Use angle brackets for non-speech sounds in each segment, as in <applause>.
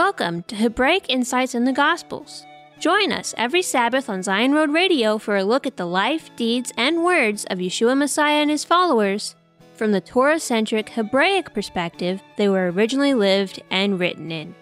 Welcome to Hebraic Insights in the Gospels. Join us every Sabbath on Tsiyon Road Radio for a look at the life, deeds, and words of Yeshua Messiah and his followers from the Torah centric Hebraic perspective they were originally lived and written in.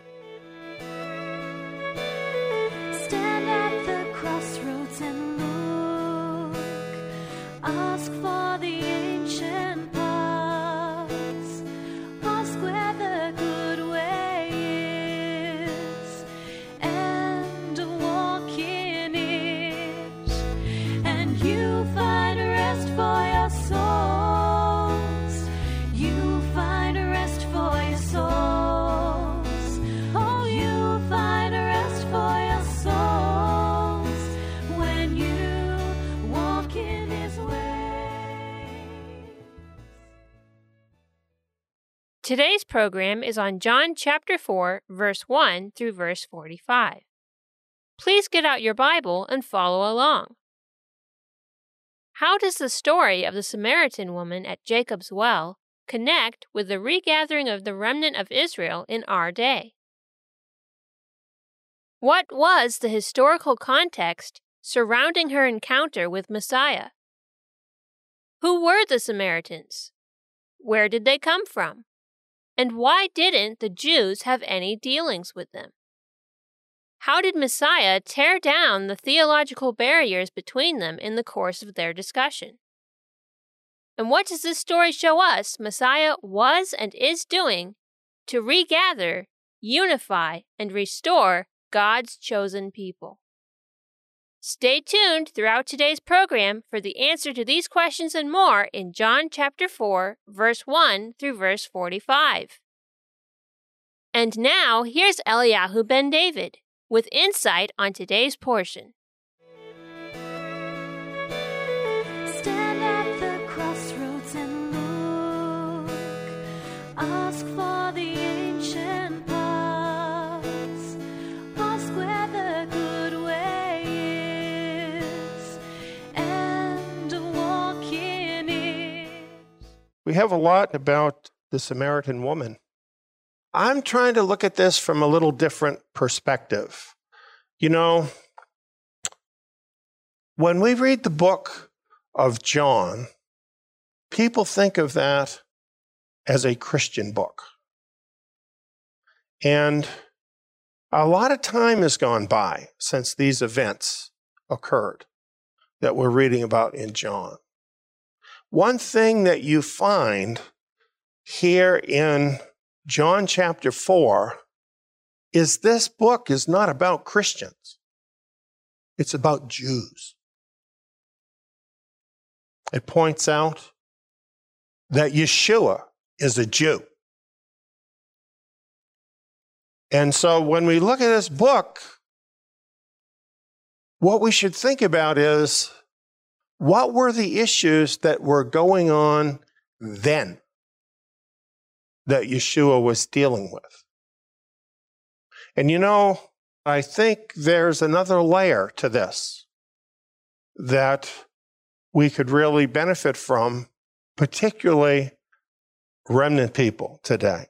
Today's program is on John chapter 4, verse 1 through verse 45. Please get out your Bible and follow along. How does the story of the Samaritan woman at Jacob's well connect with the regathering of the remnant of Israel in our day? What was the historical context surrounding her encounter with Messiah? Who were the Samaritans? Where did they come from? And why didn't the Jews have any dealings with them? How did Messiah tear down the theological barriers between them in the course of their discussion? And what does this story show us Messiah was and is doing to regather, unify, and restore God's chosen people? Stay tuned throughout today's program for the answer to these questions and more in John chapter 4, verse 1 through verse 45. And now, here's Eliyahu ben David with insight on today's portion. We have a lot about the Samaritan woman. I'm trying to look at this from a little different perspective. You know, when we read the book of John, people think of that as a Christian book. And a lot of time has gone by since these events occurred that we're reading about in John. One thing that you find here in John chapter 4 is this book is not about Christians. It's about Jews. It points out that Yeshua is a Jew. And so when we look at this book, what we should think about is what were the issues that were going on then that Yeshua was dealing with? And you know, I think there's another layer to this that we could really benefit from, particularly remnant people today.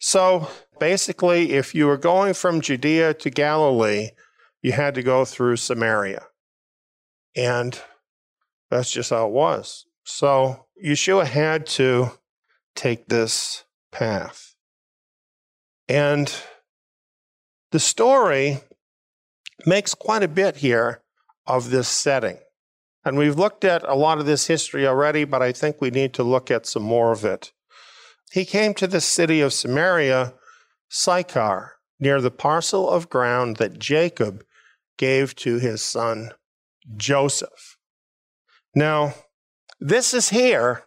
So basically, if you were going from Judea to Galilee, you had to go through Samaria. And that's just how it was. So Yeshua had to take this path. And the story makes quite a bit here of this setting. And we've looked at a lot of this history already, but I think we need to look at some more of it. He came to the city of Samaria, Sychar, near the parcel of ground that Jacob gave to his son Joseph. Now, this is here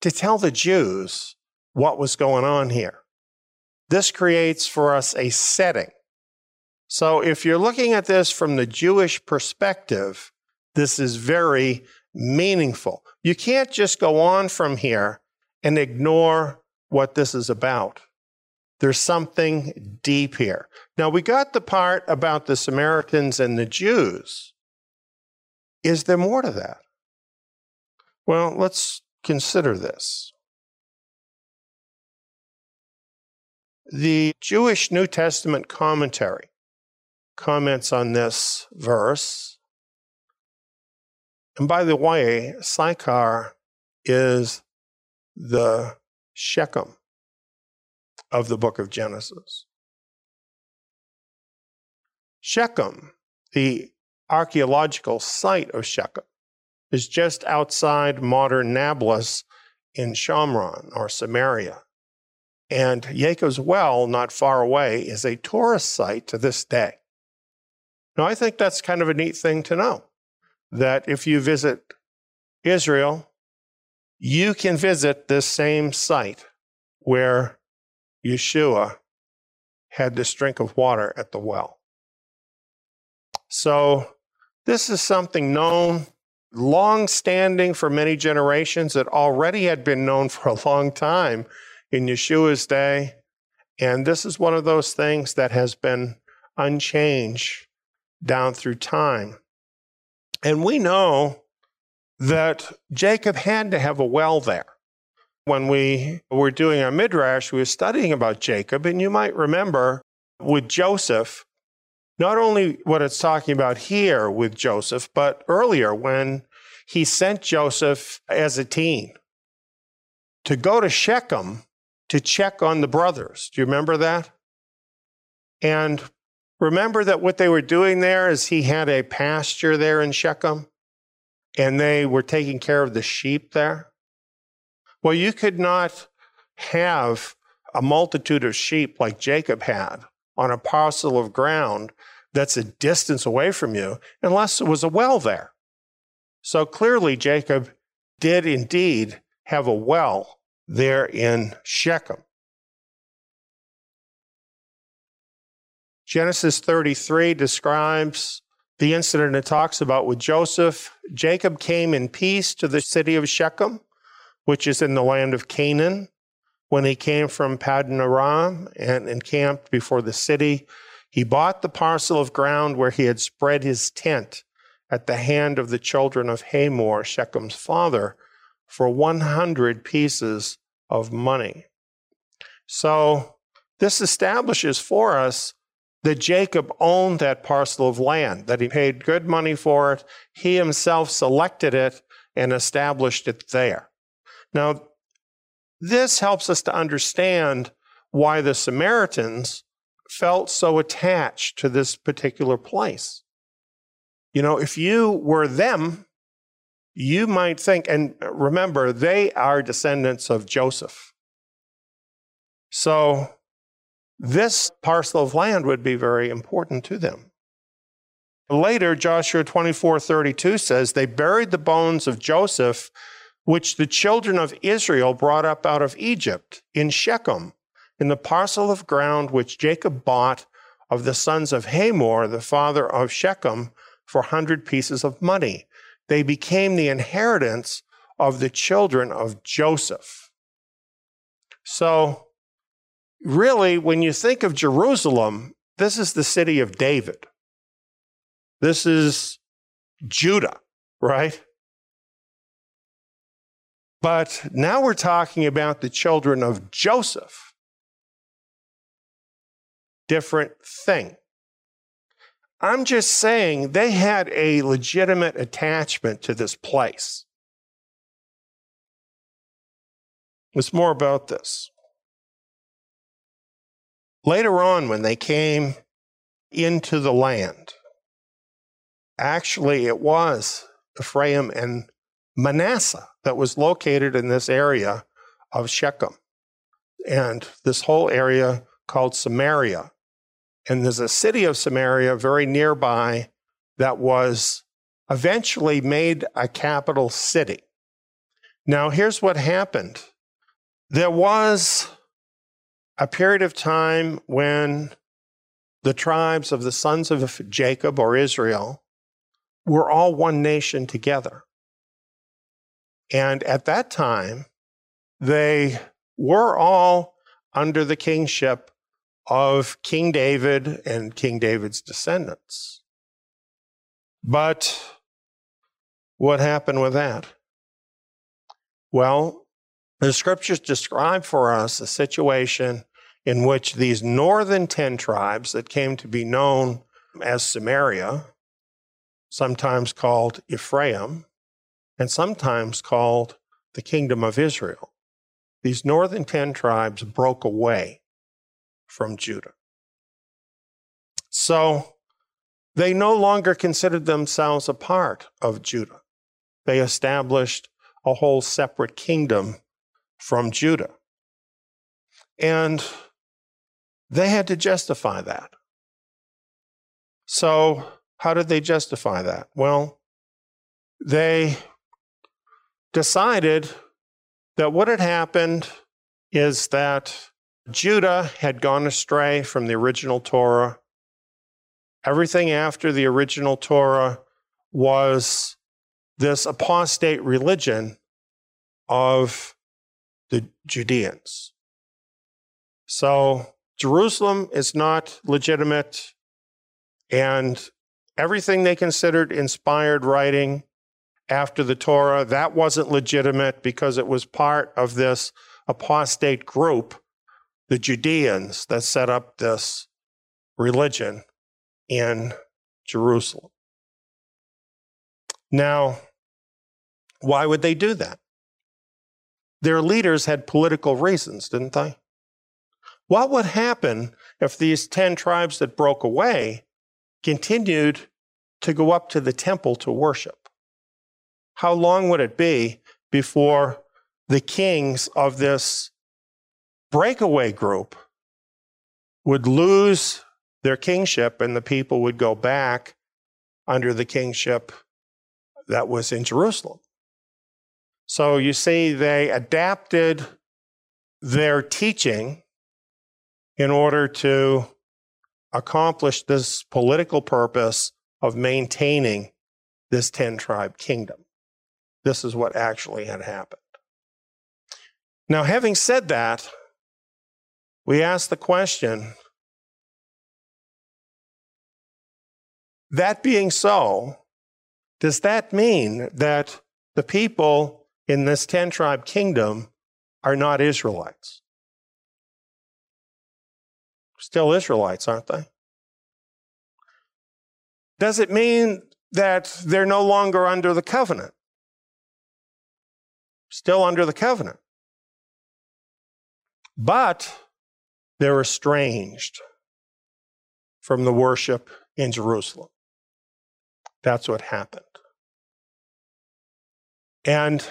to tell the Jews what was going on here. This creates for us a setting. So, if you're looking at this from the Jewish perspective, this is very meaningful. You can't just go on from here and ignore what this is about. There's something deep here. Now, we got the part about the Samaritans and the Jews. Is there more to that? Well, let's consider this. The Jewish New Testament commentary comments on this verse. And by the way, Sychar is the Shechem of the book of Genesis. Shechem, the archaeological site of Shechem, is just outside modern Nablus in Shomron or Samaria. And Jacob's Well, not far away, is a tourist site to this day. Now, I think that's kind of a neat thing to know that if you visit Israel, you can visit this same site where Yeshua had this drink of water at the well. So, this is something known, long standing for many generations, that already had been known for a long time in Yeshua's day. And this is one of those things that has been unchanged down through time. And we know that Jacob had to have a well there. When we were doing our midrash, we were studying about Jacob, and you might remember with Joseph, not only what it's talking about here with Joseph, but earlier when he sent Joseph as a teen to go to Shechem to check on the brothers. Do you remember that? And remember that what they were doing there is he had a pasture there in Shechem and they were taking care of the sheep there. Well, you could not have a multitude of sheep like Jacob had on a parcel of ground that's a distance away from you unless there was a well there. So clearly, Jacob did indeed have a well there in Shechem. Genesis 33 describes the incident it talks about with Joseph. Jacob came in peace to the city of Shechem, which is in the land of Canaan, when he came from Paddan Aram and encamped before the city. He bought the parcel of ground where he had spread his tent at the hand of the children of Hamor, Shechem's father, for 100 pieces of money. So this establishes for us that Jacob owned that parcel of land, that he paid good money for it. He himself selected it and established it there. Now, this helps us to understand why the Samaritans felt so attached to this particular place. You know, if you were them, you might think, and remember, they are descendants of Joseph. So this parcel of land would be very important to them. Later, Joshua 24 32 says, They buried the bones of Joseph, which the children of Israel brought up out of Egypt, in Shechem, in the parcel of ground which Jacob bought of the sons of Hamor, the father of Shechem, for a 100 pieces of money they became the inheritance of the children of Joseph. So, really, when you think of Jerusalem, this is the city of David. This is Judah, right? But now we're talking about the children of Joseph. Different thing. I'm just saying they had a legitimate attachment to this place. It's more about this. Later on, when they came into the land, actually, it was Ephraim and Manasseh that was located in this area of Shechem. And this whole area called Samaria and there's a city of Samaria very nearby that was eventually made a capital city. Now, here's what happened there was a period of time when the tribes of the sons of Jacob or Israel were all one nation together. And at that time, they were all under the kingship of King David and King David's descendants. But what happened with that? Well, the scriptures describe for us a situation in which these northern 10 tribes that came to be known as Samaria, sometimes called Ephraim, and sometimes called the Kingdom of Israel, these northern 10 tribes broke away from Judah. So they no longer considered themselves a part of Judah. They established a whole separate kingdom from Judah. And they had to justify that. So, how did they justify that? Well, they decided that what had happened is that Judah had gone astray from the original Torah. Everything after the original Torah was this apostate religion of the Judeans. So Jerusalem is not legitimate, and everything they considered inspired writing after the Torah, that wasn't legitimate because it was part of this apostate group, the Judeans, that set up this religion in Jerusalem. Now, why would they do that? Their leaders had political reasons, didn't they? What would happen if these 10 tribes that broke away continued to go up to the temple to worship? How long would it be before the kings of this breakaway group would lose their kingship and the people would go back under the kingship that was in Jerusalem? So you see, they adapted their teaching in order to accomplish this political purpose of maintaining this 10 tribe kingdom. This is what actually had happened. Now, having said that, we ask the question that being so, does that mean that the people in this 10 tribe kingdom are not Israelites? Still Israelites, aren't they? Does it mean that they're no longer under the covenant? Still under the covenant. But they're estranged from the worship in Jerusalem. That's what happened. And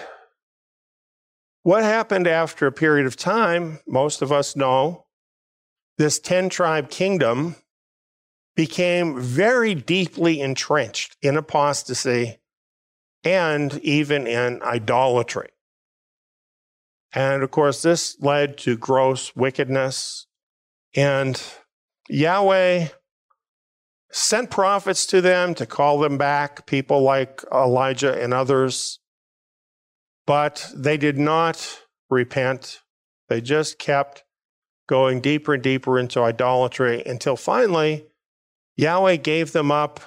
what happened after a period of time, most of us know, this 10 tribe kingdom became very deeply entrenched in apostasy and even in idolatry. And of course, this led to gross wickedness. And Yahweh sent prophets to them to call them back, people like Elijah and others. But they did not repent. They just kept going deeper and deeper into idolatry until finally Yahweh gave them up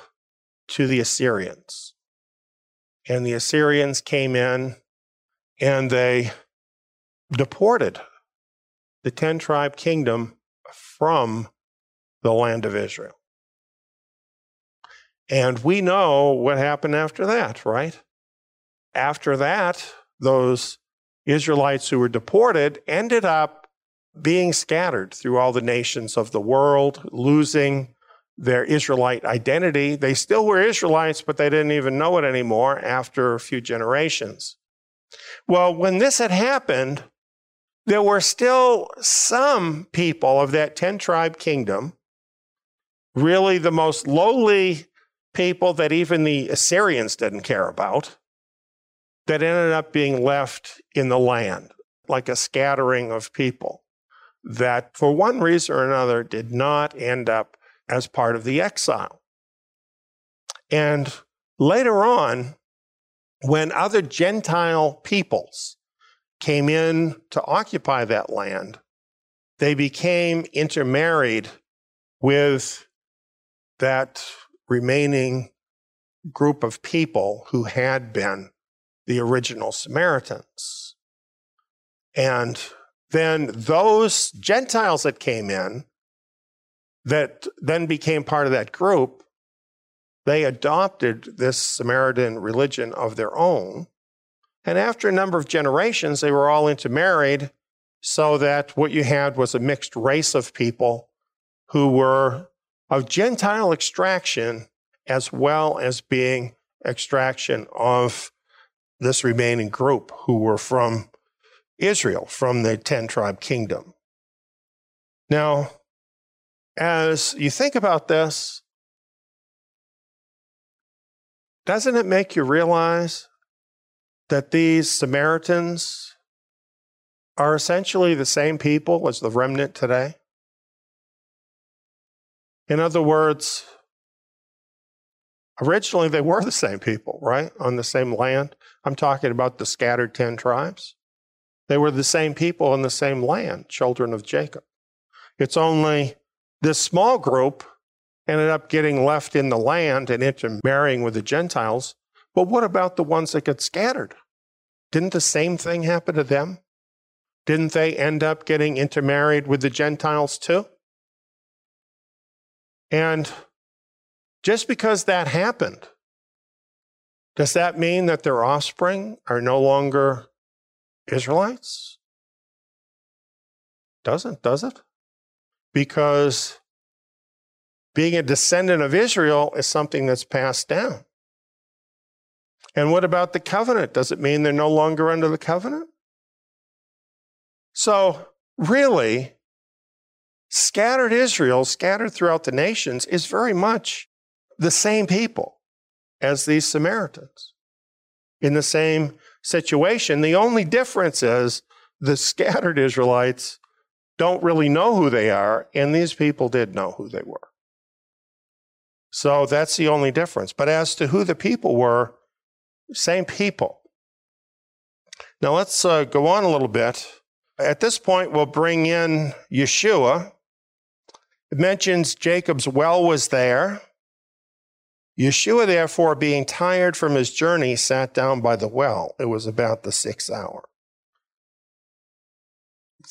to the Assyrians. And the Assyrians came in and they deported the 10 tribe kingdom from the land of Israel. And we know what happened after that, right? After that, those Israelites who were deported ended up being scattered through all the nations of the world, losing their Israelite identity. They still were Israelites, but they didn't even know it anymore after a few generations. Well, when this had happened, there were still some people of that 10 tribe kingdom, really the most lowly people that even the Assyrians didn't care about, that ended up being left in the land, like a scattering of people that, for one reason or another, did not end up as part of the exile. And later on, when other Gentile peoples came in to occupy that land, they became intermarried with that remaining group of people who had been the original Samaritans. And then those Gentiles that came in, that then became part of that group, they adopted this Samaritan religion of their own. And after a number of generations, they were all intermarried, so that what you had was a mixed race of people who were of Gentile extraction as well as being extraction of this remaining group who were from Israel, from the 10 tribe kingdom. Now, as you think about this, doesn't it make you realize that these Samaritans are essentially the same people as the remnant today? In other words, originally they were the same people, right? On the same land. I'm talking about the scattered 10 tribes. They were the same people in the same land, children of Jacob. It's only this small group ended up getting left in the land and intermarrying with the Gentiles. But what about the ones that get scattered? Didn't the same thing happen to them? Didn't they end up getting intermarried with the Gentiles too? And just because that happened, does that mean that their offspring are no longer Israelites? Doesn't, does it? Because being a descendant of Israel is something that's passed down. And what about the covenant? Does it mean they're no longer under the covenant? So, really, scattered Israel, scattered throughout the nations, is very much the same people as these Samaritans in the same situation. The only difference is the scattered Israelites don't really know who they are, and these people did know who they were. So that's the only difference. But as to who the people were, same people. Now let's uh, go on a little bit. At this point, we'll bring in Yeshua. It mentions Jacob's well was there. Yeshua, therefore, being tired from his journey, sat down by the well. It was about the sixth hour.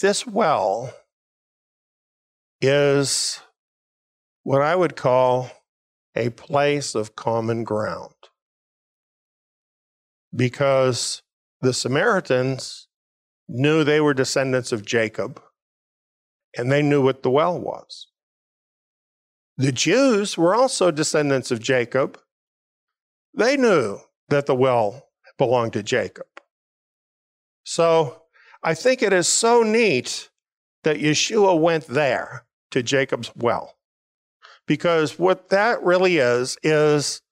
This well is what I would call a place of common ground. Because the Samaritans knew they were descendants of Jacob, and they knew what the well was. The Jews were also descendants of Jacob. They knew that the well belonged to Jacob. So I think it is so neat that Yeshua went there to Jacob's well. Because what that really is, is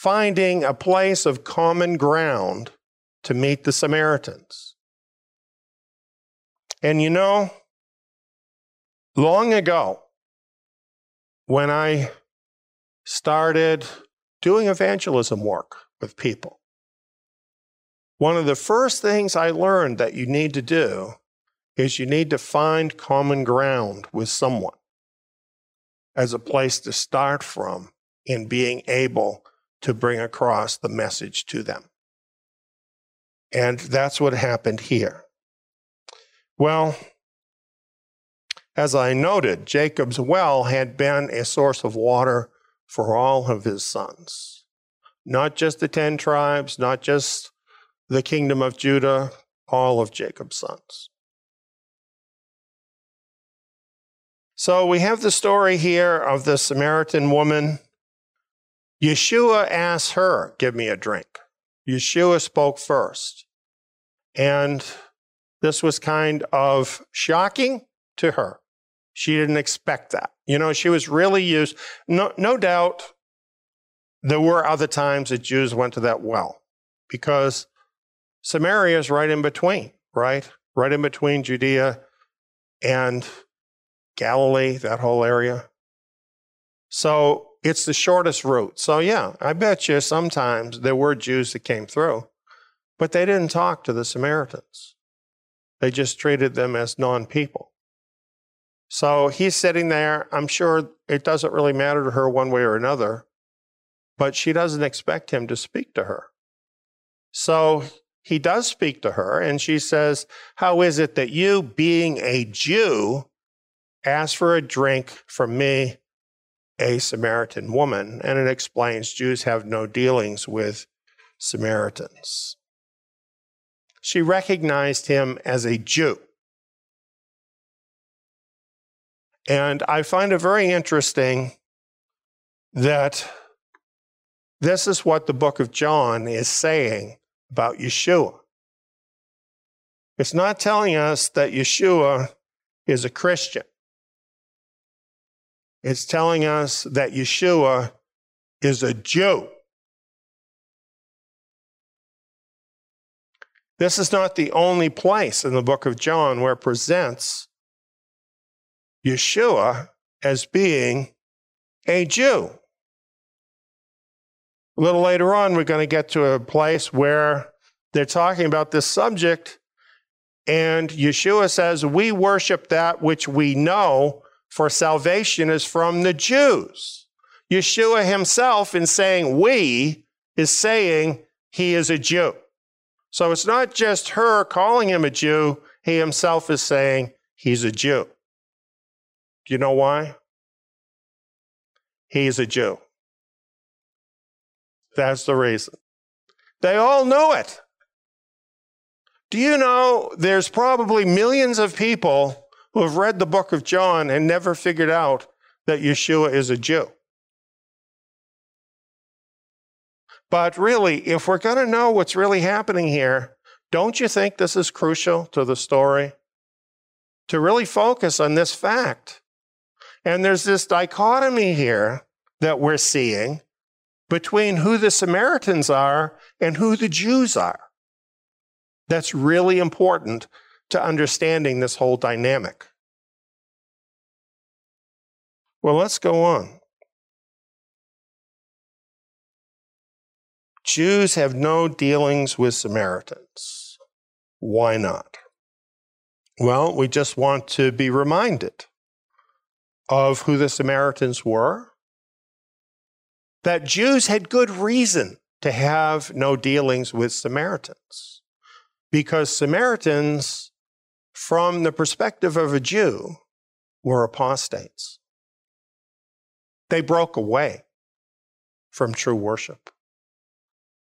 finding a place of common ground to meet the Samaritans. And you know, long ago, when I started doing evangelism work with people, one of the first things I learned that you need to do is you need to find common ground with someone as a place to start from in being able to bring across the message to them. And that's what happened here. Well, as I noted, Jacob's well had been a source of water for all of his sons. Not just the 10 tribes, not just the kingdom of Judah, all of Jacob's sons. So we have the story here of the Samaritan woman. Yeshua asked her, Give me a drink. Yeshua spoke first. And this was kind of shocking to her. She didn't expect that. You know, she was really used. No, no doubt there were other times that Jews went to that well because Samaria is right in between, right? Right in between Judea and Galilee, that whole area. So it's the shortest route. So, yeah, I bet you sometimes there were Jews that came through, but they didn't talk to the Samaritans. They just treated them as non people. So he's sitting there. I'm sure it doesn't really matter to her one way or another, but she doesn't expect him to speak to her. So he does speak to her, and she says, How is it that you, being a Jew, ask for a drink from me, a Samaritan woman? And it explains Jews have no dealings with Samaritans. She recognized him as a Jew. And I find it very interesting that this is what the book of John is saying about Yeshua. It's not telling us that Yeshua is a Christian. It's telling us that Yeshua is a Jew. This is not the only place in the book of John where it presents Yeshua as being a Jew. A little later on, we're going to get to a place where they're talking about this subject, and Yeshua says, We worship that which we know, for salvation is from the Jews. Yeshua himself, in saying we, is saying he is a Jew. So it's not just her calling him a Jew, he himself is saying he's a Jew. Do you know why? He's a Jew. That's the reason. They all knew it. Do you know there's probably millions of people who have read the book of John and never figured out that Yeshua is a Jew? But really, if we're going to know what's really happening here, don't you think this is crucial to the story? To really focus on this fact. And there's this dichotomy here that we're seeing between who the Samaritans are and who the Jews are. That's really important to understanding this whole dynamic. Well, let's go on. Jews have no dealings with Samaritans. Why not? Well, we just want to be reminded of who the Samaritans were, that Jews had good reason to have no dealings with Samaritans. Because Samaritans, from the perspective of a Jew, were apostates. They broke away from true worship.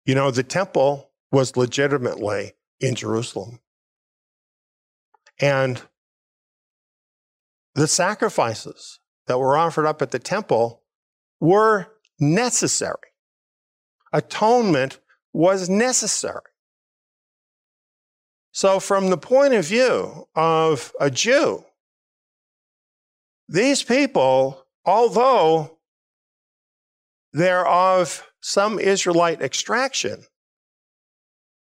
You know, the temple was legitimately in Jerusalem. And the sacrifices that were offered up at the temple were necessary. Atonement was necessary. So, from the point of view of a Jew, these people, although they're of some Israelite extraction,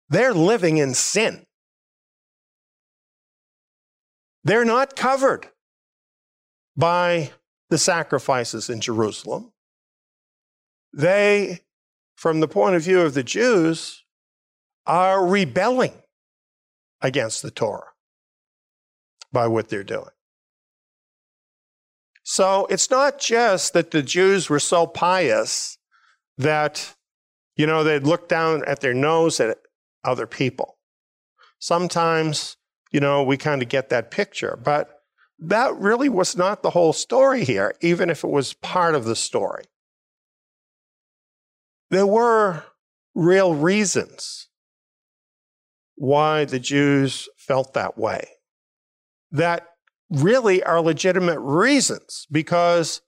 they're living in sin. They're not covered by the sacrifices in Jerusalem. They, from the point of view of the Jews, are rebelling against the Torah by what they're doing. So it's not just that the Jews were so pious that, you know, they'd look down at their nose at other people. Sometimes, you know, we kind of get that picture, but that really was not the whole story here, even if it was part of the story. There were real reasons why the Jews felt that way that really are legitimate reasons because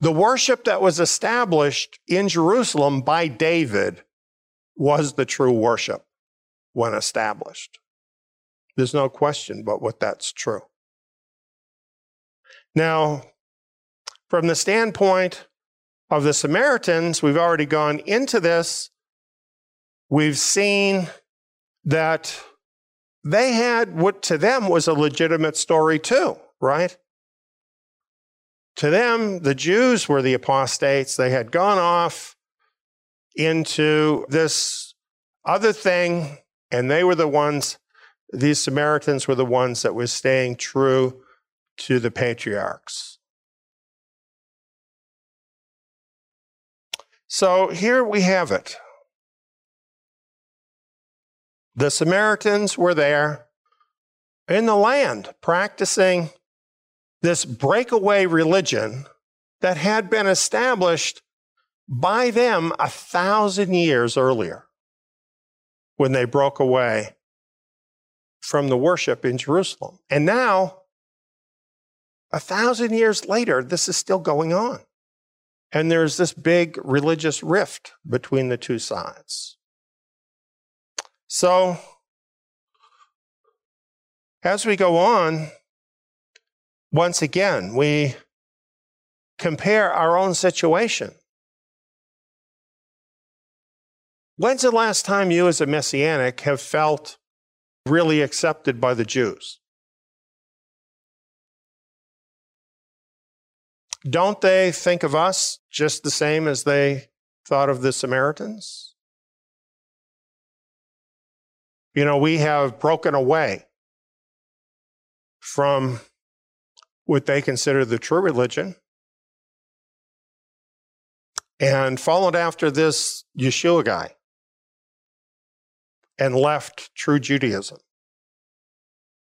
the worship that was established in Jerusalem by David was the true worship when established. There's no question but what that's true. Now, from the standpoint of the Samaritans, we've already gone into this. We've seen that they had what to them was a legitimate story, too, right? To them, the Jews were the apostates. They had gone off into this other thing, and they were the ones, these Samaritans were the ones that were staying true to the patriarchs. So here we have it. The Samaritans were there in the land practicing this breakaway religion that had been established by them a thousand years earlier when they broke away from the worship in Jerusalem. And now, a thousand years later, this is still going on. And there's this big religious rift between the two sides. So, as we go on, once again, we compare our own situation. When's the last time you, as a Messianic, have felt really accepted by the Jews? Don't they think of us just the same as they thought of the Samaritans? You know, we have broken away from what they consider the true religion and followed after this Yeshua guy and left true Judaism.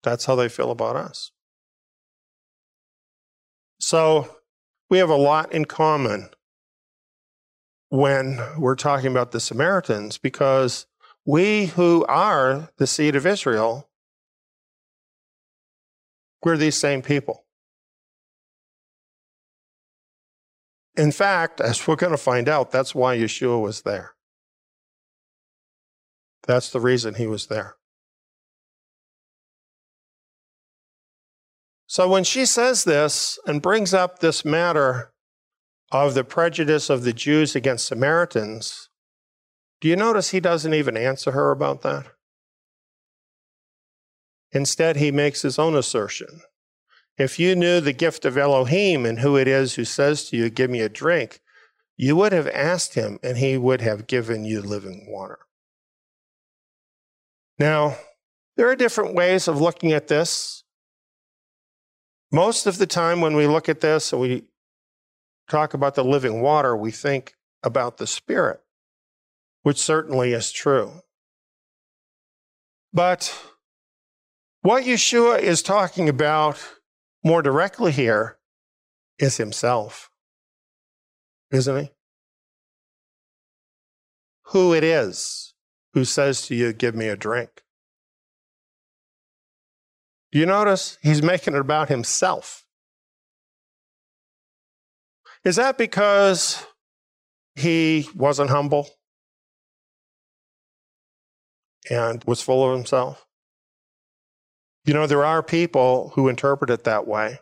That's how they feel about us. So we have a lot in common when we're talking about the Samaritans because we who are the seed of Israel, we're these same people. In fact, as we're going to find out, that's why Yeshua was there. That's the reason he was there. So when she says this and brings up this matter of the prejudice of the Jews against Samaritans, do you notice he doesn't even answer her about that? Instead, he makes his own assertion. If you knew the gift of Elohim and who it is who says to you, Give me a drink, you would have asked him and he would have given you living water. Now, there are different ways of looking at this. Most of the time, when we look at this and we talk about the living water, we think about the Spirit, which certainly is true. But what Yeshua is talking about more directly here is himself, isn't he? Who it is who says to you, Give me a drink. Do you notice he's making it about himself? Is that because he wasn't humble and was full of himself? You know, there are people who interpret it that way.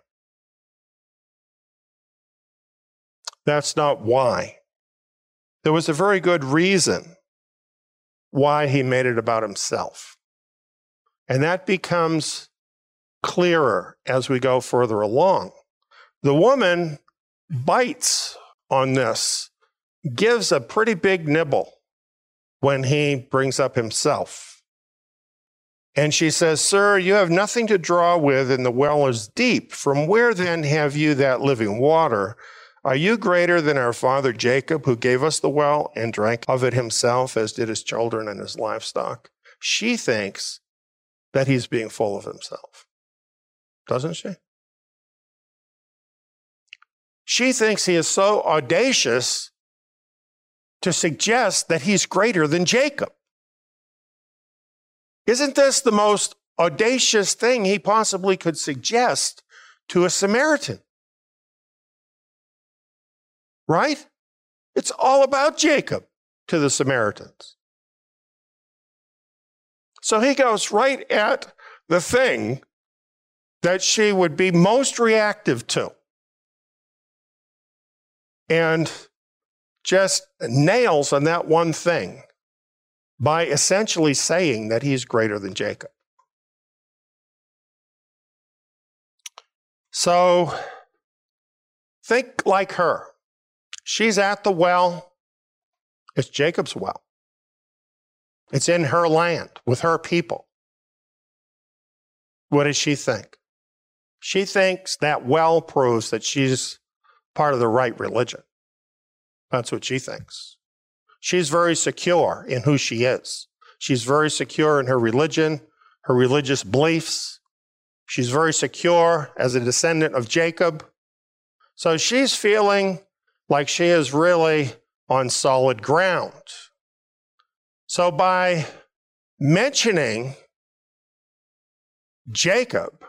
That's not why. There was a very good reason why he made it about himself. And that becomes clearer as we go further along. The woman bites on this, gives a pretty big nibble when he brings up himself. And she says, Sir, you have nothing to draw with, and the well is deep. From where then have you that living water? Are you greater than our father Jacob, who gave us the well and drank of it himself, as did his children and his livestock? She thinks that he's being full of himself, doesn't she? She thinks he is so audacious to suggest that he's greater than Jacob. Isn't this the most audacious thing he possibly could suggest to a Samaritan? Right? It's all about Jacob to the Samaritans. So he goes right at the thing that she would be most reactive to and just nails on that one thing by essentially saying that he's greater than Jacob. So think like her. She's at the well. It's Jacob's well. It's in her land with her people. What does she think? She thinks that well proves that she's part of the right religion. That's what she thinks. She's very secure in who she is. She's very secure in her religion, her religious beliefs. She's very secure as a descendant of Jacob. So she's feeling like she is really on solid ground. So by mentioning Jacob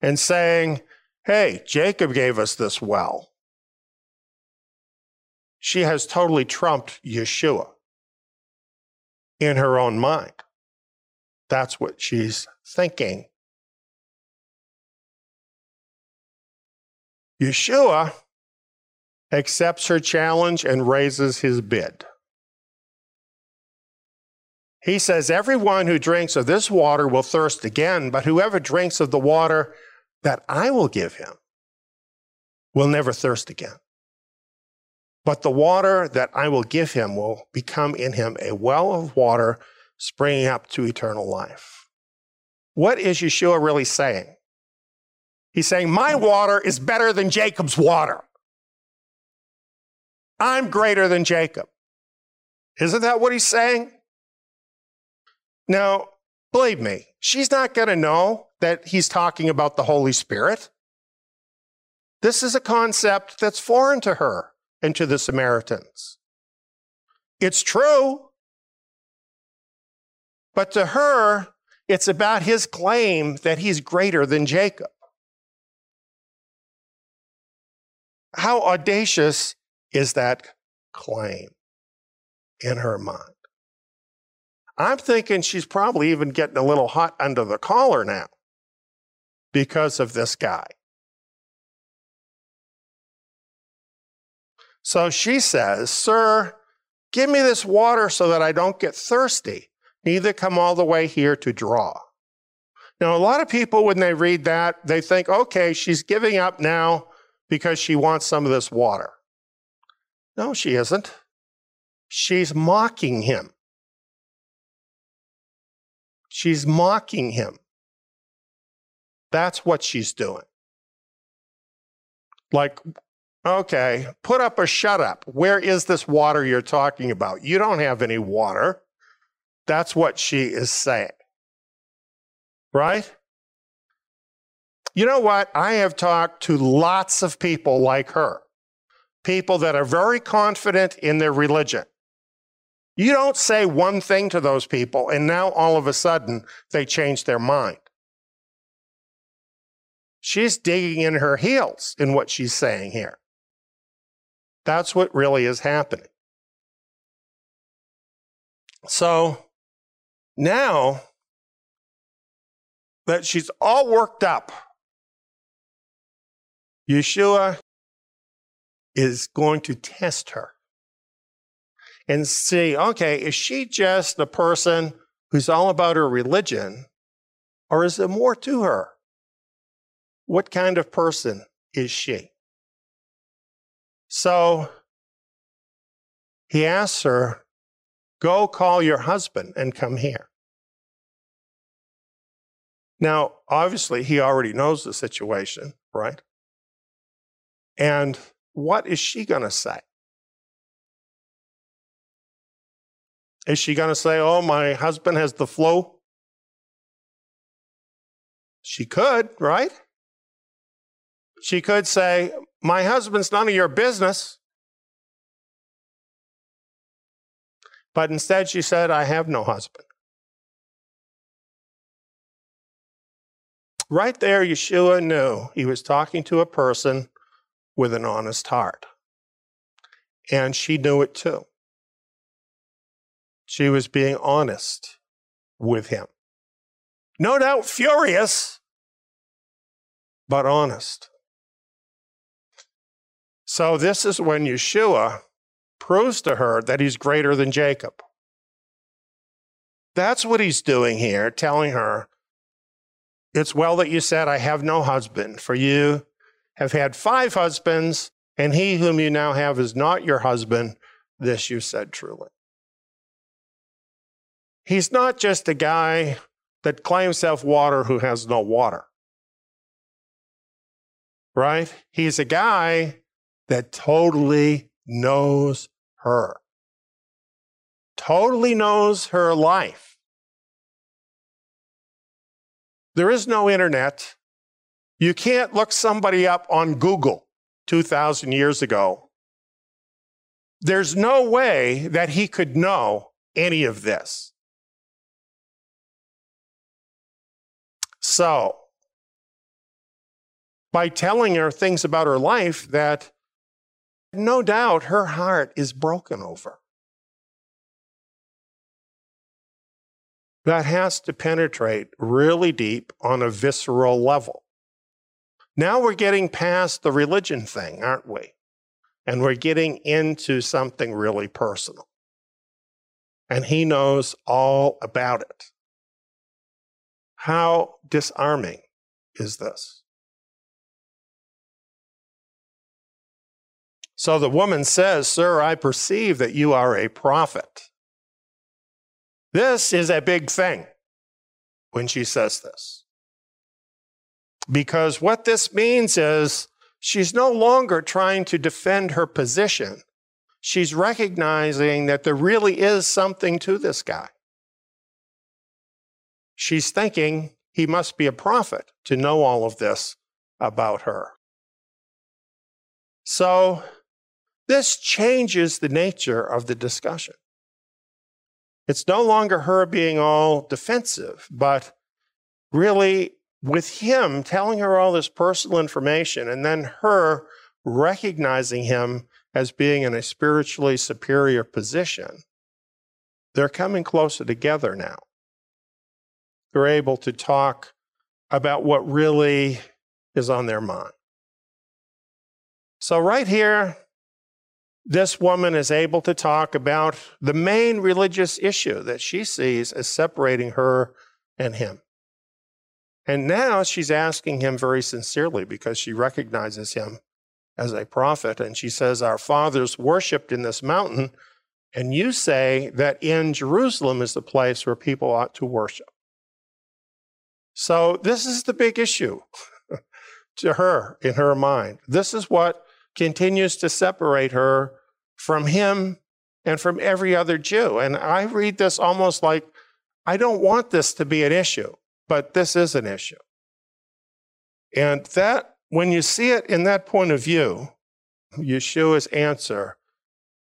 and saying, Hey, Jacob gave us this well, she has totally trumped Yeshua in her own mind. That's what she's thinking. Yeshua accepts her challenge and raises his bid. He says, Everyone who drinks of this water will thirst again, but whoever drinks of the water that I will give him will never thirst again. But the water that I will give him will become in him a well of water springing up to eternal life. What is Yeshua really saying? He's saying, My water is better than Jacob's water. I'm greater than Jacob. Isn't that what he's saying? Now, believe me, she's not going to know that he's talking about the Holy Spirit. This is a concept that's foreign to her and to the Samaritans. It's true, but to her, it's about his claim that he's greater than Jacob. How audacious is that claim in her mind? I'm thinking she's probably even getting a little hot under the collar now because of this guy. So she says, Sir, give me this water so that I don't get thirsty, neither come all the way here to draw. Now, a lot of people, when they read that, they think, okay, she's giving up now because she wants some of this water. No, she isn't. She's mocking him. She's mocking him. That's what she's doing. Like, okay, put up or shut up. Where is this water you're talking about? You don't have any water. That's what she is saying. Right? You know what? I have talked to lots of people like her, people that are very confident in their religion. You don't say one thing to those people, and now all of a sudden they change their mind. She's digging in her heels in what she's saying here. That's what really is happening. So now that she's all worked up, Yeshua is going to test her and see, okay, is she just a person who's all about her religion, or is there more to her? What kind of person is she? So he asks her, Go call your husband and come here. Now, obviously, he already knows the situation, right? And what is she going to say? Is she going to say, Oh, my husband has the flu? She could, right? She could say, My husband's none of your business. But instead, she said, I have no husband. Right there, Yeshua knew he was talking to a person with an honest heart. And she knew it too. She was being honest with him. No doubt furious, but honest. So, this is when Yeshua proves to her that he's greater than Jacob. That's what he's doing here, telling her, It's well that you said, I have no husband, for you have had five husbands, and he whom you now have is not your husband. This you said truly. He's not just a guy that claims to have water who has no water. Right? He's a guy that totally knows her, totally knows her life. There is no internet. You can't look somebody up on Google 2,000 years ago. There's no way that he could know any of this. So, by telling her things about her life that no doubt her heart is broken over. That has to penetrate really deep on a visceral level. Now we're getting past the religion thing, aren't we? And we're getting into something really personal. And he knows all about it. How disarming is this? So the woman says, Sir, I perceive that you are a prophet. This is a big thing when she says this. Because what this means is she's no longer trying to defend her position. She's recognizing that there really is something to this guy. She's thinking he must be a prophet to know all of this about her. So, this changes the nature of the discussion. It's no longer her being all defensive, but really with him telling her all this personal information and then her recognizing him as being in a spiritually superior position, they're coming closer together now. They're able to talk about what really is on their mind. So, right here, this woman is able to talk about the main religious issue that she sees as separating her and him. And now she's asking him very sincerely because she recognizes him as a prophet. And she says, Our fathers worshiped in this mountain, and you say that in Jerusalem is the place where people ought to worship. So, this is the big issue <laughs> to her in her mind. This is what continues to separate her from him and from every other Jew. And I read this almost like I don't want this to be an issue, but this is an issue. And that, when you see it in that point of view, Yeshua's answer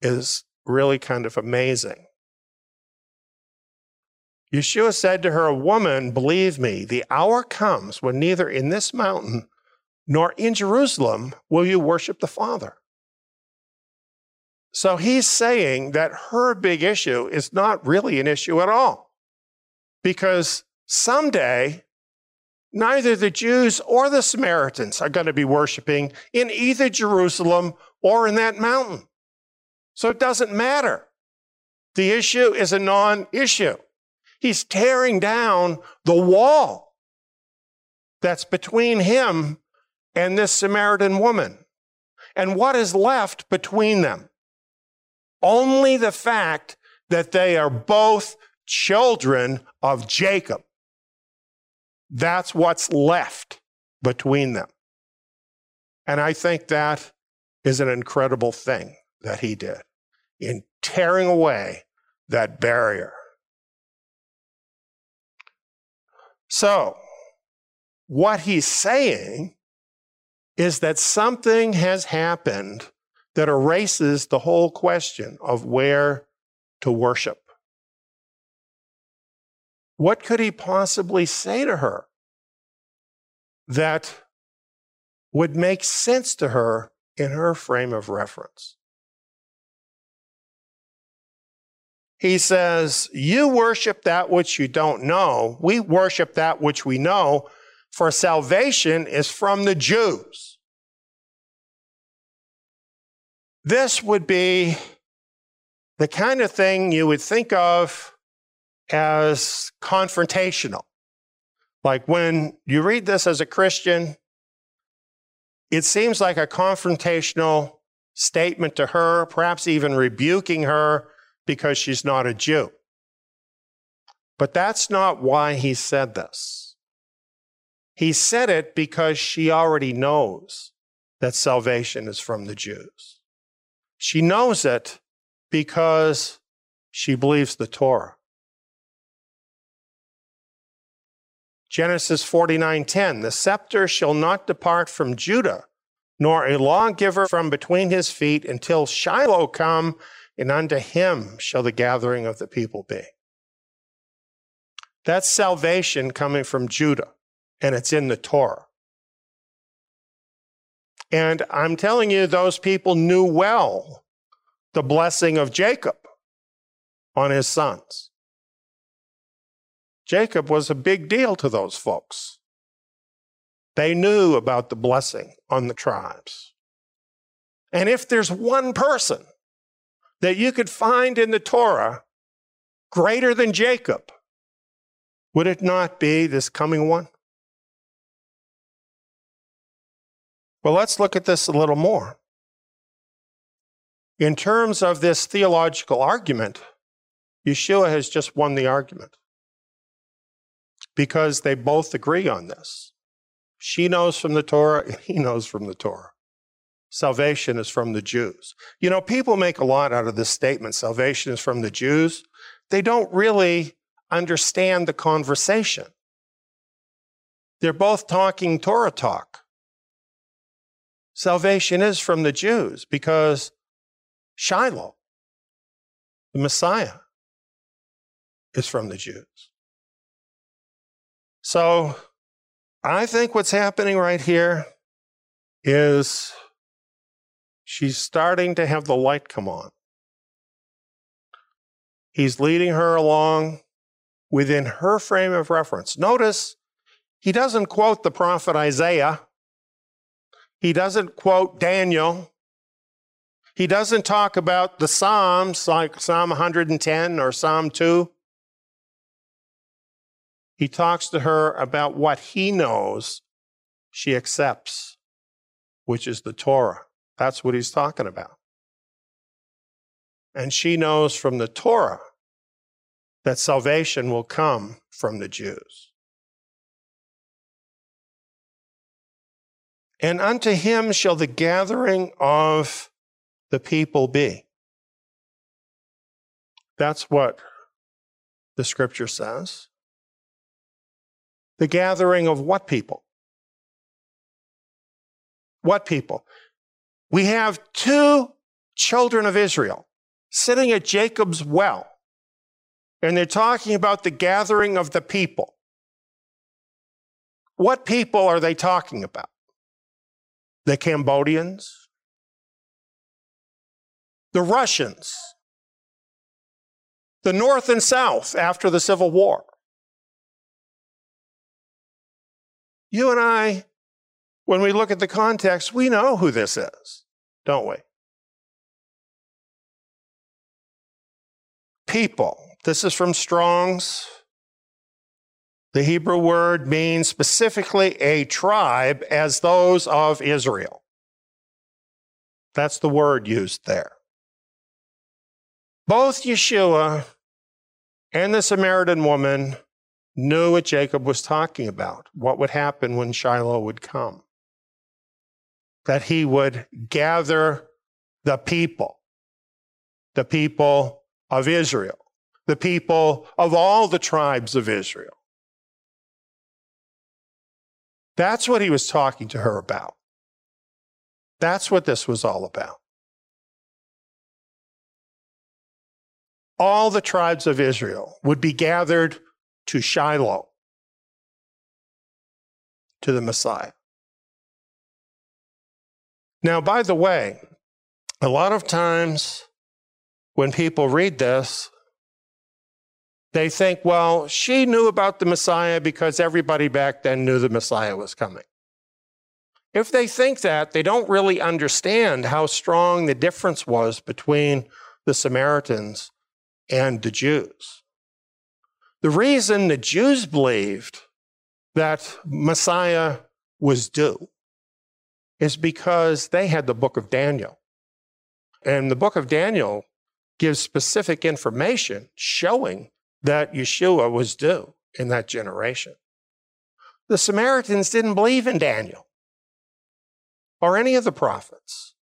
is really kind of amazing. Yeshua said to her, Woman, believe me, the hour comes when neither in this mountain nor in Jerusalem will you worship the Father. So he's saying that her big issue is not really an issue at all. Because someday, neither the Jews or the Samaritans are going to be worshiping in either Jerusalem or in that mountain. So it doesn't matter. The issue is a non issue. He's tearing down the wall that's between him and this Samaritan woman. And what is left between them? Only the fact that they are both children of Jacob. That's what's left between them. And I think that is an incredible thing that he did in tearing away that barrier. So, what he's saying is that something has happened that erases the whole question of where to worship. What could he possibly say to her that would make sense to her in her frame of reference? He says, You worship that which you don't know. We worship that which we know, for salvation is from the Jews. This would be the kind of thing you would think of as confrontational. Like when you read this as a Christian, it seems like a confrontational statement to her, perhaps even rebuking her because she's not a Jew. But that's not why he said this. He said it because she already knows that salvation is from the Jews. She knows it because she believes the Torah. Genesis 49:10, the scepter shall not depart from Judah, nor a lawgiver from between his feet until Shiloh come, and unto him shall the gathering of the people be. That's salvation coming from Judah, and it's in the Torah. And I'm telling you, those people knew well the blessing of Jacob on his sons. Jacob was a big deal to those folks. They knew about the blessing on the tribes. And if there's one person that you could find in the Torah greater than Jacob, would it not be this coming one? Well, let's look at this a little more. In terms of this theological argument, Yeshua has just won the argument because they both agree on this. She knows from the Torah, and he knows from the Torah. Salvation is from the Jews. You know, people make a lot out of this statement salvation is from the Jews. They don't really understand the conversation. They're both talking Torah talk. Salvation is from the Jews because Shiloh, the Messiah, is from the Jews. So I think what's happening right here is she's starting to have the light come on. He's leading her along within her frame of reference. Notice he doesn't quote the prophet Isaiah, he doesn't quote Daniel. He doesn't talk about the Psalms like Psalm 110 or Psalm 2. He talks to her about what he knows she accepts, which is the Torah. That's what he's talking about. And she knows from the Torah that salvation will come from the Jews. And unto him shall the gathering of the people be. That's what the scripture says. The gathering of what people? What people? We have two children of Israel sitting at Jacob's well, and they're talking about the gathering of the people. What people are they talking about? The Cambodians? The Russians? The North and South after the Civil War? You and I, when we look at the context, we know who this is, don't we? People. This is from Strong's. The Hebrew word means specifically a tribe as those of Israel. That's the word used there. Both Yeshua and the Samaritan woman knew what Jacob was talking about, what would happen when Shiloh would come. That he would gather the people, the people of Israel, the people of all the tribes of Israel. That's what he was talking to her about. That's what this was all about. All the tribes of Israel would be gathered to Shiloh, to the Messiah. Now, by the way, a lot of times when people read this, they think, well, she knew about the Messiah because everybody back then knew the Messiah was coming. If they think that, they don't really understand how strong the difference was between the Samaritans and the Jews. The reason the Jews believed that Messiah was due is because they had the book of Daniel. And the book of Daniel gives specific information showing that Yeshua was due in that generation. The Samaritans didn't believe in Daniel or any of the prophets.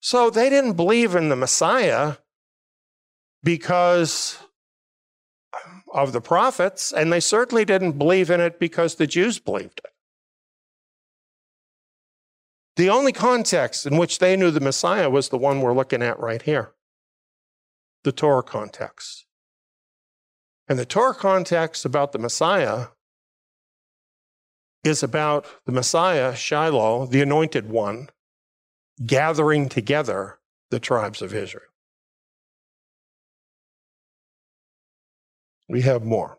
So they didn't believe in the Messiah because of the prophets, and they certainly didn't believe in it because the Jews believed it. The only context in which they knew the Messiah was the one we're looking at right here the Torah context. And the Torah context about the Messiah is about the Messiah, Shiloh, the anointed one, gathering together the tribes of Israel. We have more.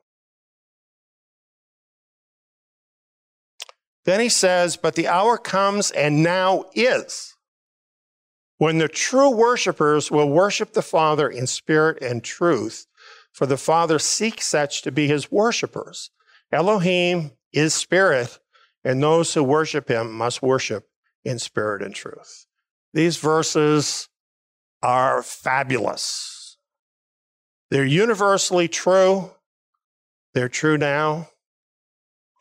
Then he says, But the hour comes and now is when the true worshipers will worship the Father in spirit and truth, for the Father seeks such to be his worshipers. Elohim is spirit, and those who worship him must worship in spirit and truth. These verses are fabulous. They're universally true. They're true now.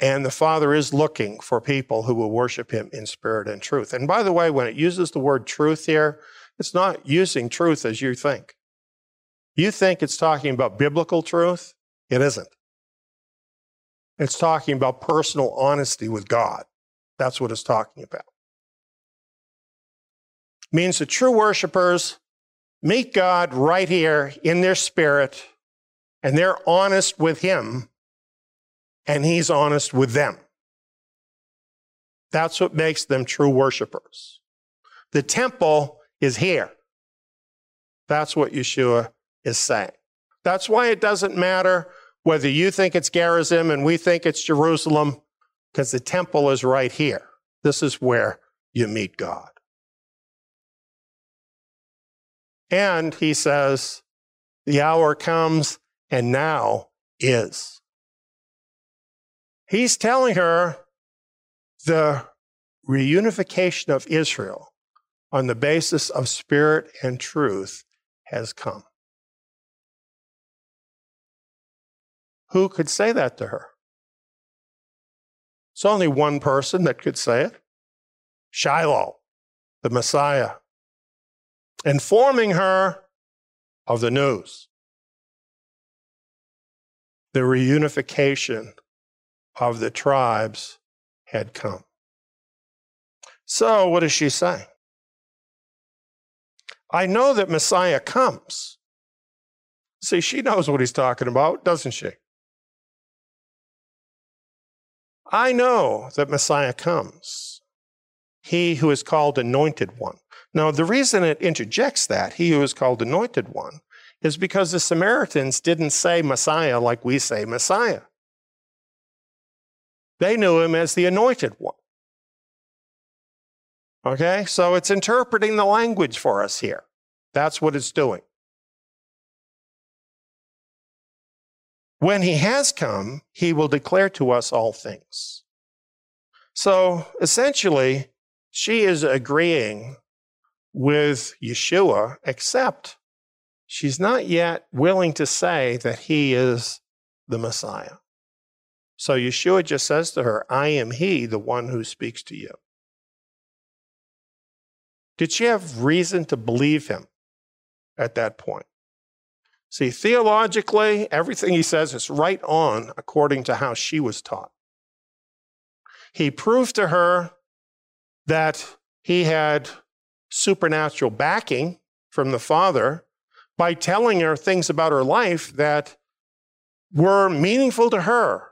And the Father is looking for people who will worship him in spirit and truth. And by the way, when it uses the word truth here, it's not using truth as you think. You think it's talking about biblical truth? It isn't. It's talking about personal honesty with God. That's what it's talking about. It means the true worshipers meet God right here in their spirit, and they're honest with Him, and He's honest with them. That's what makes them true worshipers. The temple is here. That's what Yeshua is saying. That's why it doesn't matter whether you think it's Gerizim and we think it's Jerusalem, because the temple is right here. This is where you meet God. And he says, the hour comes and now is. He's telling her the reunification of Israel on the basis of spirit and truth has come. Who could say that to her? It's only one person that could say it Shiloh, the Messiah, informing her of the news. The reunification of the tribes had come. So, what does she say? I know that Messiah comes. See, she knows what he's talking about, doesn't she? I know that Messiah comes, he who is called anointed one. Now, the reason it interjects that, he who is called anointed one, is because the Samaritans didn't say Messiah like we say Messiah. They knew him as the anointed one. Okay, so it's interpreting the language for us here. That's what it's doing. When he has come, he will declare to us all things. So essentially, she is agreeing with Yeshua, except she's not yet willing to say that he is the Messiah. So Yeshua just says to her, I am he, the one who speaks to you. Did she have reason to believe him at that point? See, theologically, everything he says is right on according to how she was taught. He proved to her that he had supernatural backing from the Father by telling her things about her life that were meaningful to her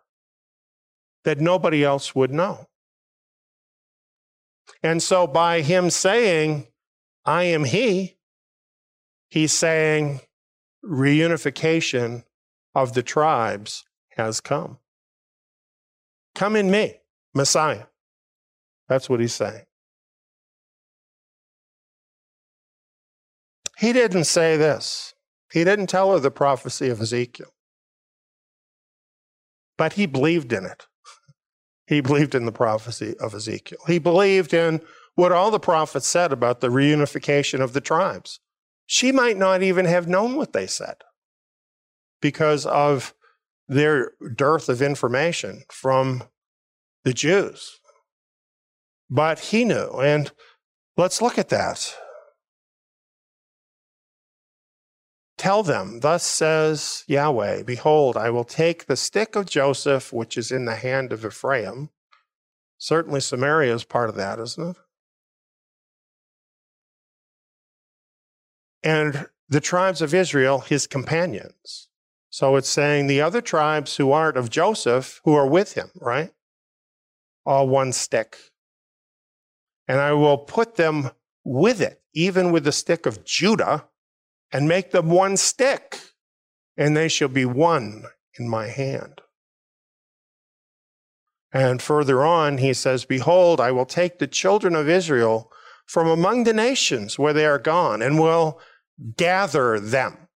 that nobody else would know. And so by him saying, I am he, he's saying, reunification of the tribes has come. Come in me, Messiah. That's what he's saying. He didn't say this. He didn't tell her the prophecy of Ezekiel. But he believed in it. He believed in the prophecy of Ezekiel. He believed in what all the prophets said about the reunification of the tribes. She might not even have known what they said because of their dearth of information from the Jews. But he knew. And let's look at that. Tell them, Thus says Yahweh, Behold, I will take the stick of Joseph, which is in the hand of Ephraim. Certainly, Samaria is part of that, isn't it? And the tribes of Israel, his companions. So it's saying the other tribes who aren't of Joseph, who are with him, right? All one stick. And I will put them with it, even with the stick of Judah, and make them one stick, and they shall be one in my hand. And further on, he says, Behold, I will take the children of Israel from among the nations where they are gone, and will gather them.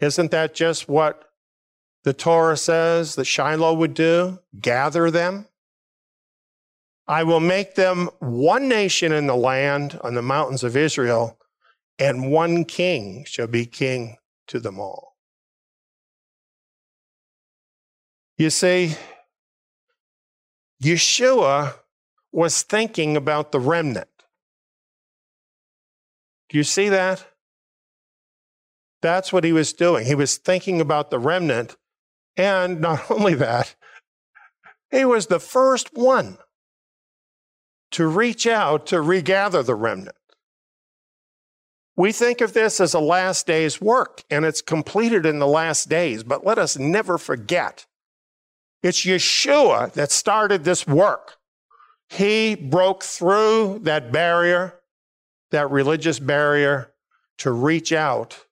Isn't that just what the Torah says that Shiloh would do? Gather them? I will make them one nation in the land on the mountains of Israel, and one king shall be king to them all. You see, Yeshua was thinking about the remnant. Do you see that? That's what he was doing. He was thinking about the remnant. And not <laughs> only that, he was the first one to reach out to regather the remnant. We think of this as a last day's work, and it's completed in the last days, but let us never forget it's Yeshua that started this work. He broke through that barrier, that religious barrier, to reach out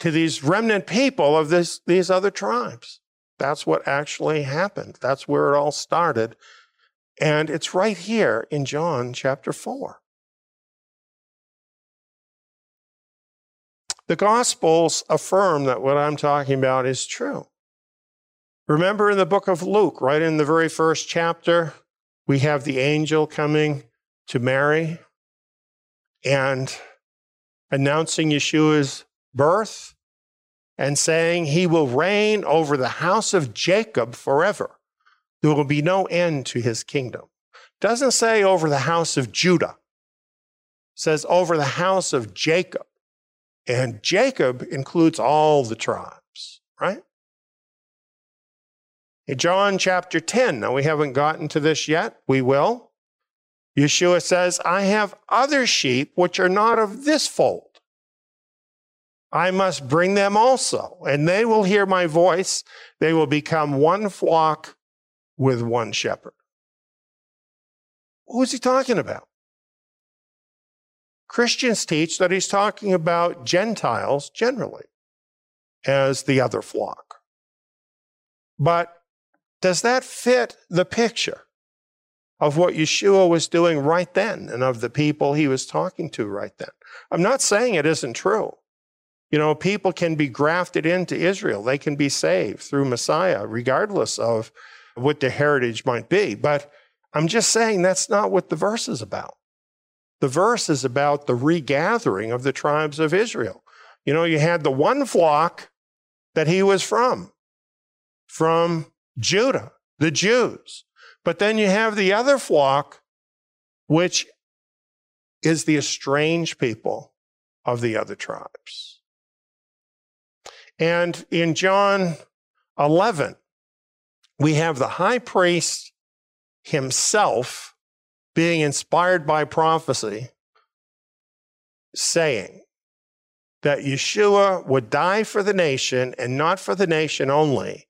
to these remnant people of this, these other tribes. That's what actually happened. That's where it all started. And it's right here in John chapter 4. The Gospels affirm that what I'm talking about is true. Remember in the book of Luke, right in the very first chapter, we have the angel coming to Mary and announcing Yeshua's birth and saying he will reign over the house of Jacob forever. There will be no end to his kingdom. Doesn't say over the house of Judah. Says over the house of Jacob. And Jacob includes all the tribes, right? In John chapter 10, now we haven't gotten to this yet, we will. Yeshua says, I have other sheep which are not of this fold. I must bring them also, and they will hear my voice. They will become one flock with one shepherd. Who is he talking about? Christians teach that he's talking about Gentiles generally as the other flock. But does that fit the picture of what Yeshua was doing right then and of the people he was talking to right then? I'm not saying it isn't true. You know, people can be grafted into Israel, they can be saved through Messiah, regardless of what their heritage might be. But I'm just saying that's not what the verse is about. The verse is about the regathering of the tribes of Israel. You know, you had the one flock that he was from, from Judah, the Jews. But then you have the other flock, which is the estranged people of the other tribes. And in John 11, we have the high priest himself being inspired by prophecy, saying that Yeshua would die for the nation and not for the nation only,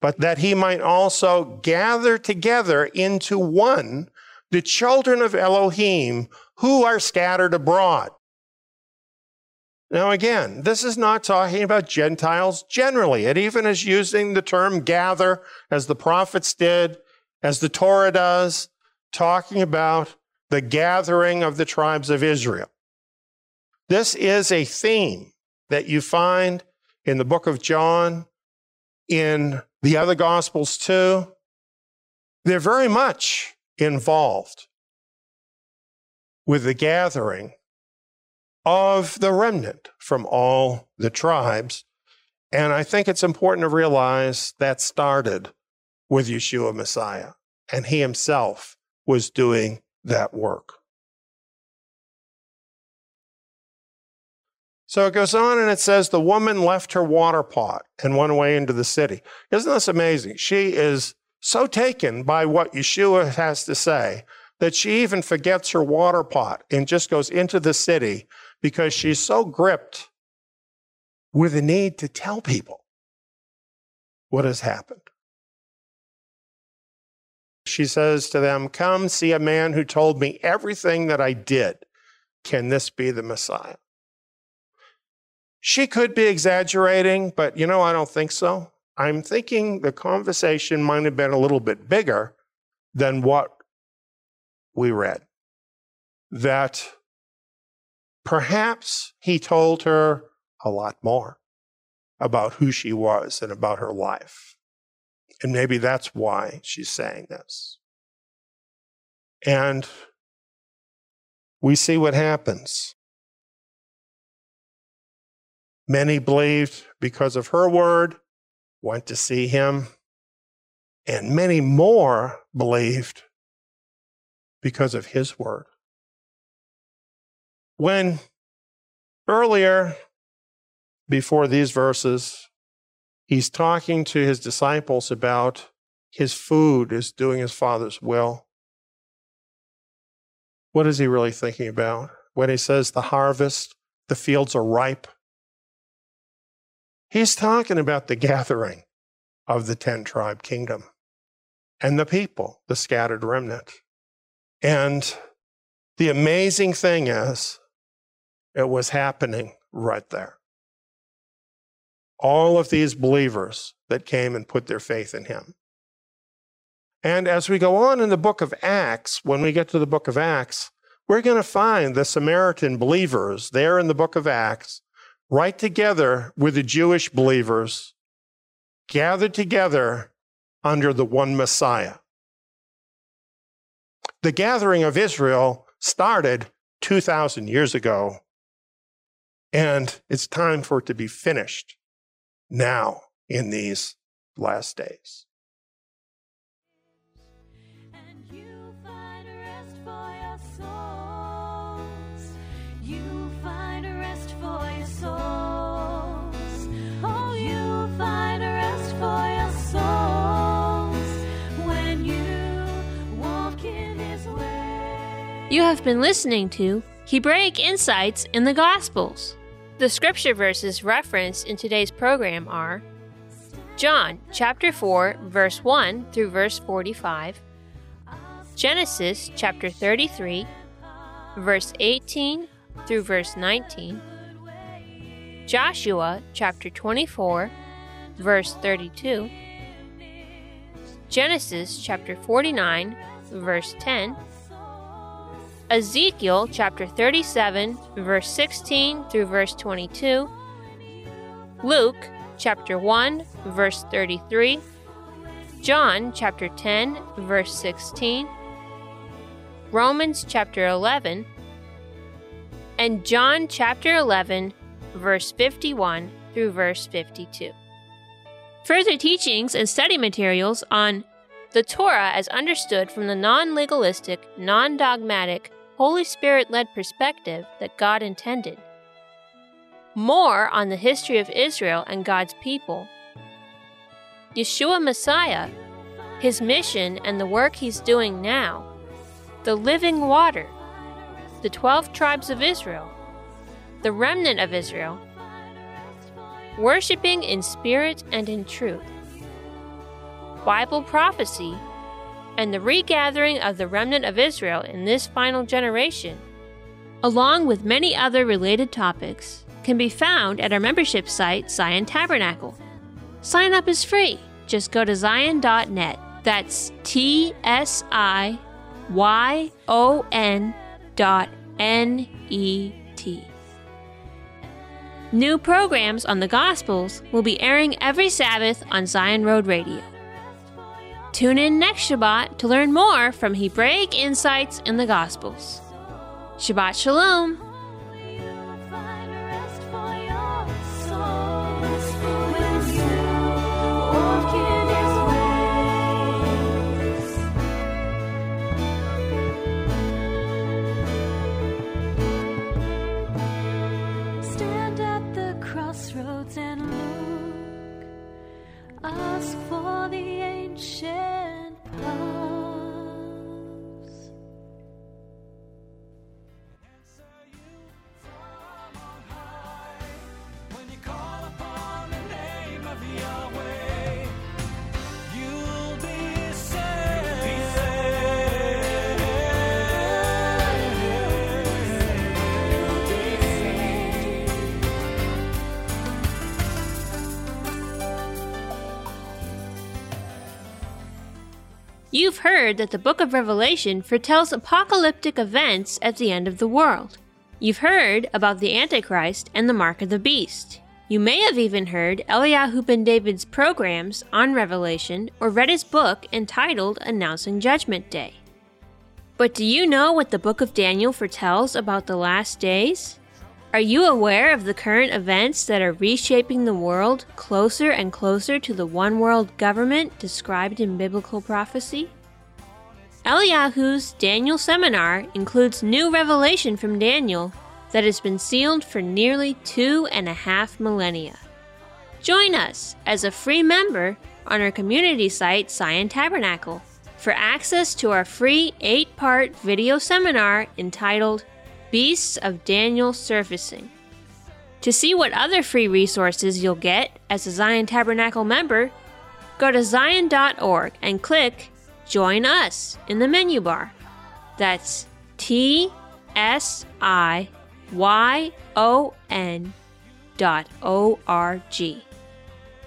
but that he might also gather together into one the children of Elohim who are scattered abroad. Now, again, this is not talking about Gentiles generally. It even is using the term gather as the prophets did, as the Torah does, talking about the gathering of the tribes of Israel. This is a theme that you find in the book of John, in the other gospels too. They're very much involved with the gathering of the remnant from all the tribes. And I think it's important to realize that started with Yeshua Messiah, and he himself was doing that work. So it goes on and it says the woman left her water pot and went away into the city. Isn't this amazing? She is so taken by what Yeshua has to say that she even forgets her water pot and just goes into the city because she's so gripped with the need to tell people what has happened. She says to them, Come see a man who told me everything that I did. Can this be the Messiah? She could be exaggerating, but you know, I don't think so. I'm thinking the conversation might have been a little bit bigger than what we read. That perhaps he told her a lot more about who she was and about her life. And maybe that's why she's saying this. And we see what happens. Many believed because of her word, went to see him, and many more believed because of his word. When earlier, before these verses, he's talking to his disciples about his food is doing his Father's will. What is he really thinking about when he says the harvest, the fields are ripe? He's talking about the gathering of the 10 tribe kingdom and the people, the scattered remnant. And the amazing thing is, it was happening right there. All of these believers that came and put their faith in him. And as we go on in the book of Acts, when we get to the book of Acts, we're going to find the Samaritan believers there in the book of Acts right together with the Jewish believers, gathered together under the one Messiah. The gathering of Israel started 2,000 years ago, and it's time for it to be finished now in these last days. You find rest for your souls. You find rest for your souls. Oh, you find rest for your souls when you walk in His way. You have been listening to Hebraic Insights in the Gospels. The scripture verses referenced in today's program are John chapter 4 verse 1 through verse 45, Genesis chapter 33 verse 18 through verse 19, Joshua chapter 24 verse 32, Genesis chapter 49 verse 10, Ezekiel chapter 37, verse 16 through verse 22, Luke chapter 1, verse 33, John chapter 10, verse 16, Romans chapter 11, and John chapter 11, verse 51 through verse 52. Further teachings and study materials on the Torah as understood from the non legalistic, non dogmatic, Holy Spirit led perspective that God intended. More on the history of Israel and God's people. Yeshua Messiah, his mission and the work he's doing now. The living water. The 12 tribes of Israel. The remnant of Israel. Worshipping in spirit and in truth. Bible prophecy and the regathering of the remnant of Israel in this final generation, along with many other related topics, can be found at our membership site, Tsiyon Tabernacle. Sign up is free. Just go to tsiyon.net. That's T S I Y O N dot N E T. New programs on the Gospels will be airing every Sabbath on Tsiyon Road Radio. Tune in next Shabbat to learn more from Hebraic insights in the Gospels. Shabbat Shalom! Ask for. 肩膀 You've heard that the book of Revelation foretells apocalyptic events at the end of the world. You've heard about the Antichrist and the mark of the beast. You may have even heard Eliyahu ben David's programs on Revelation or read his book entitled Announcing Judgment Day. But do you know what the book of Daniel foretells about the last days? Are you aware of the current events that are reshaping the world closer and closer to the one world government described in biblical prophecy? Eliyahu's Daniel seminar includes new revelation from Daniel that has been sealed for nearly two and a half millennia. Join us as a free member on our community site, Tsiyon Tabernacle, for access to our free eight part video seminar entitled Beasts of Daniel Surfacing. To see what other free resources you'll get as a Tsiyon Tabernacle member, go to tsiyon.org and click Join Us in the menu bar. That's T S I Y O N dot O R G.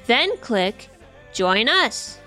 Then click Join Us.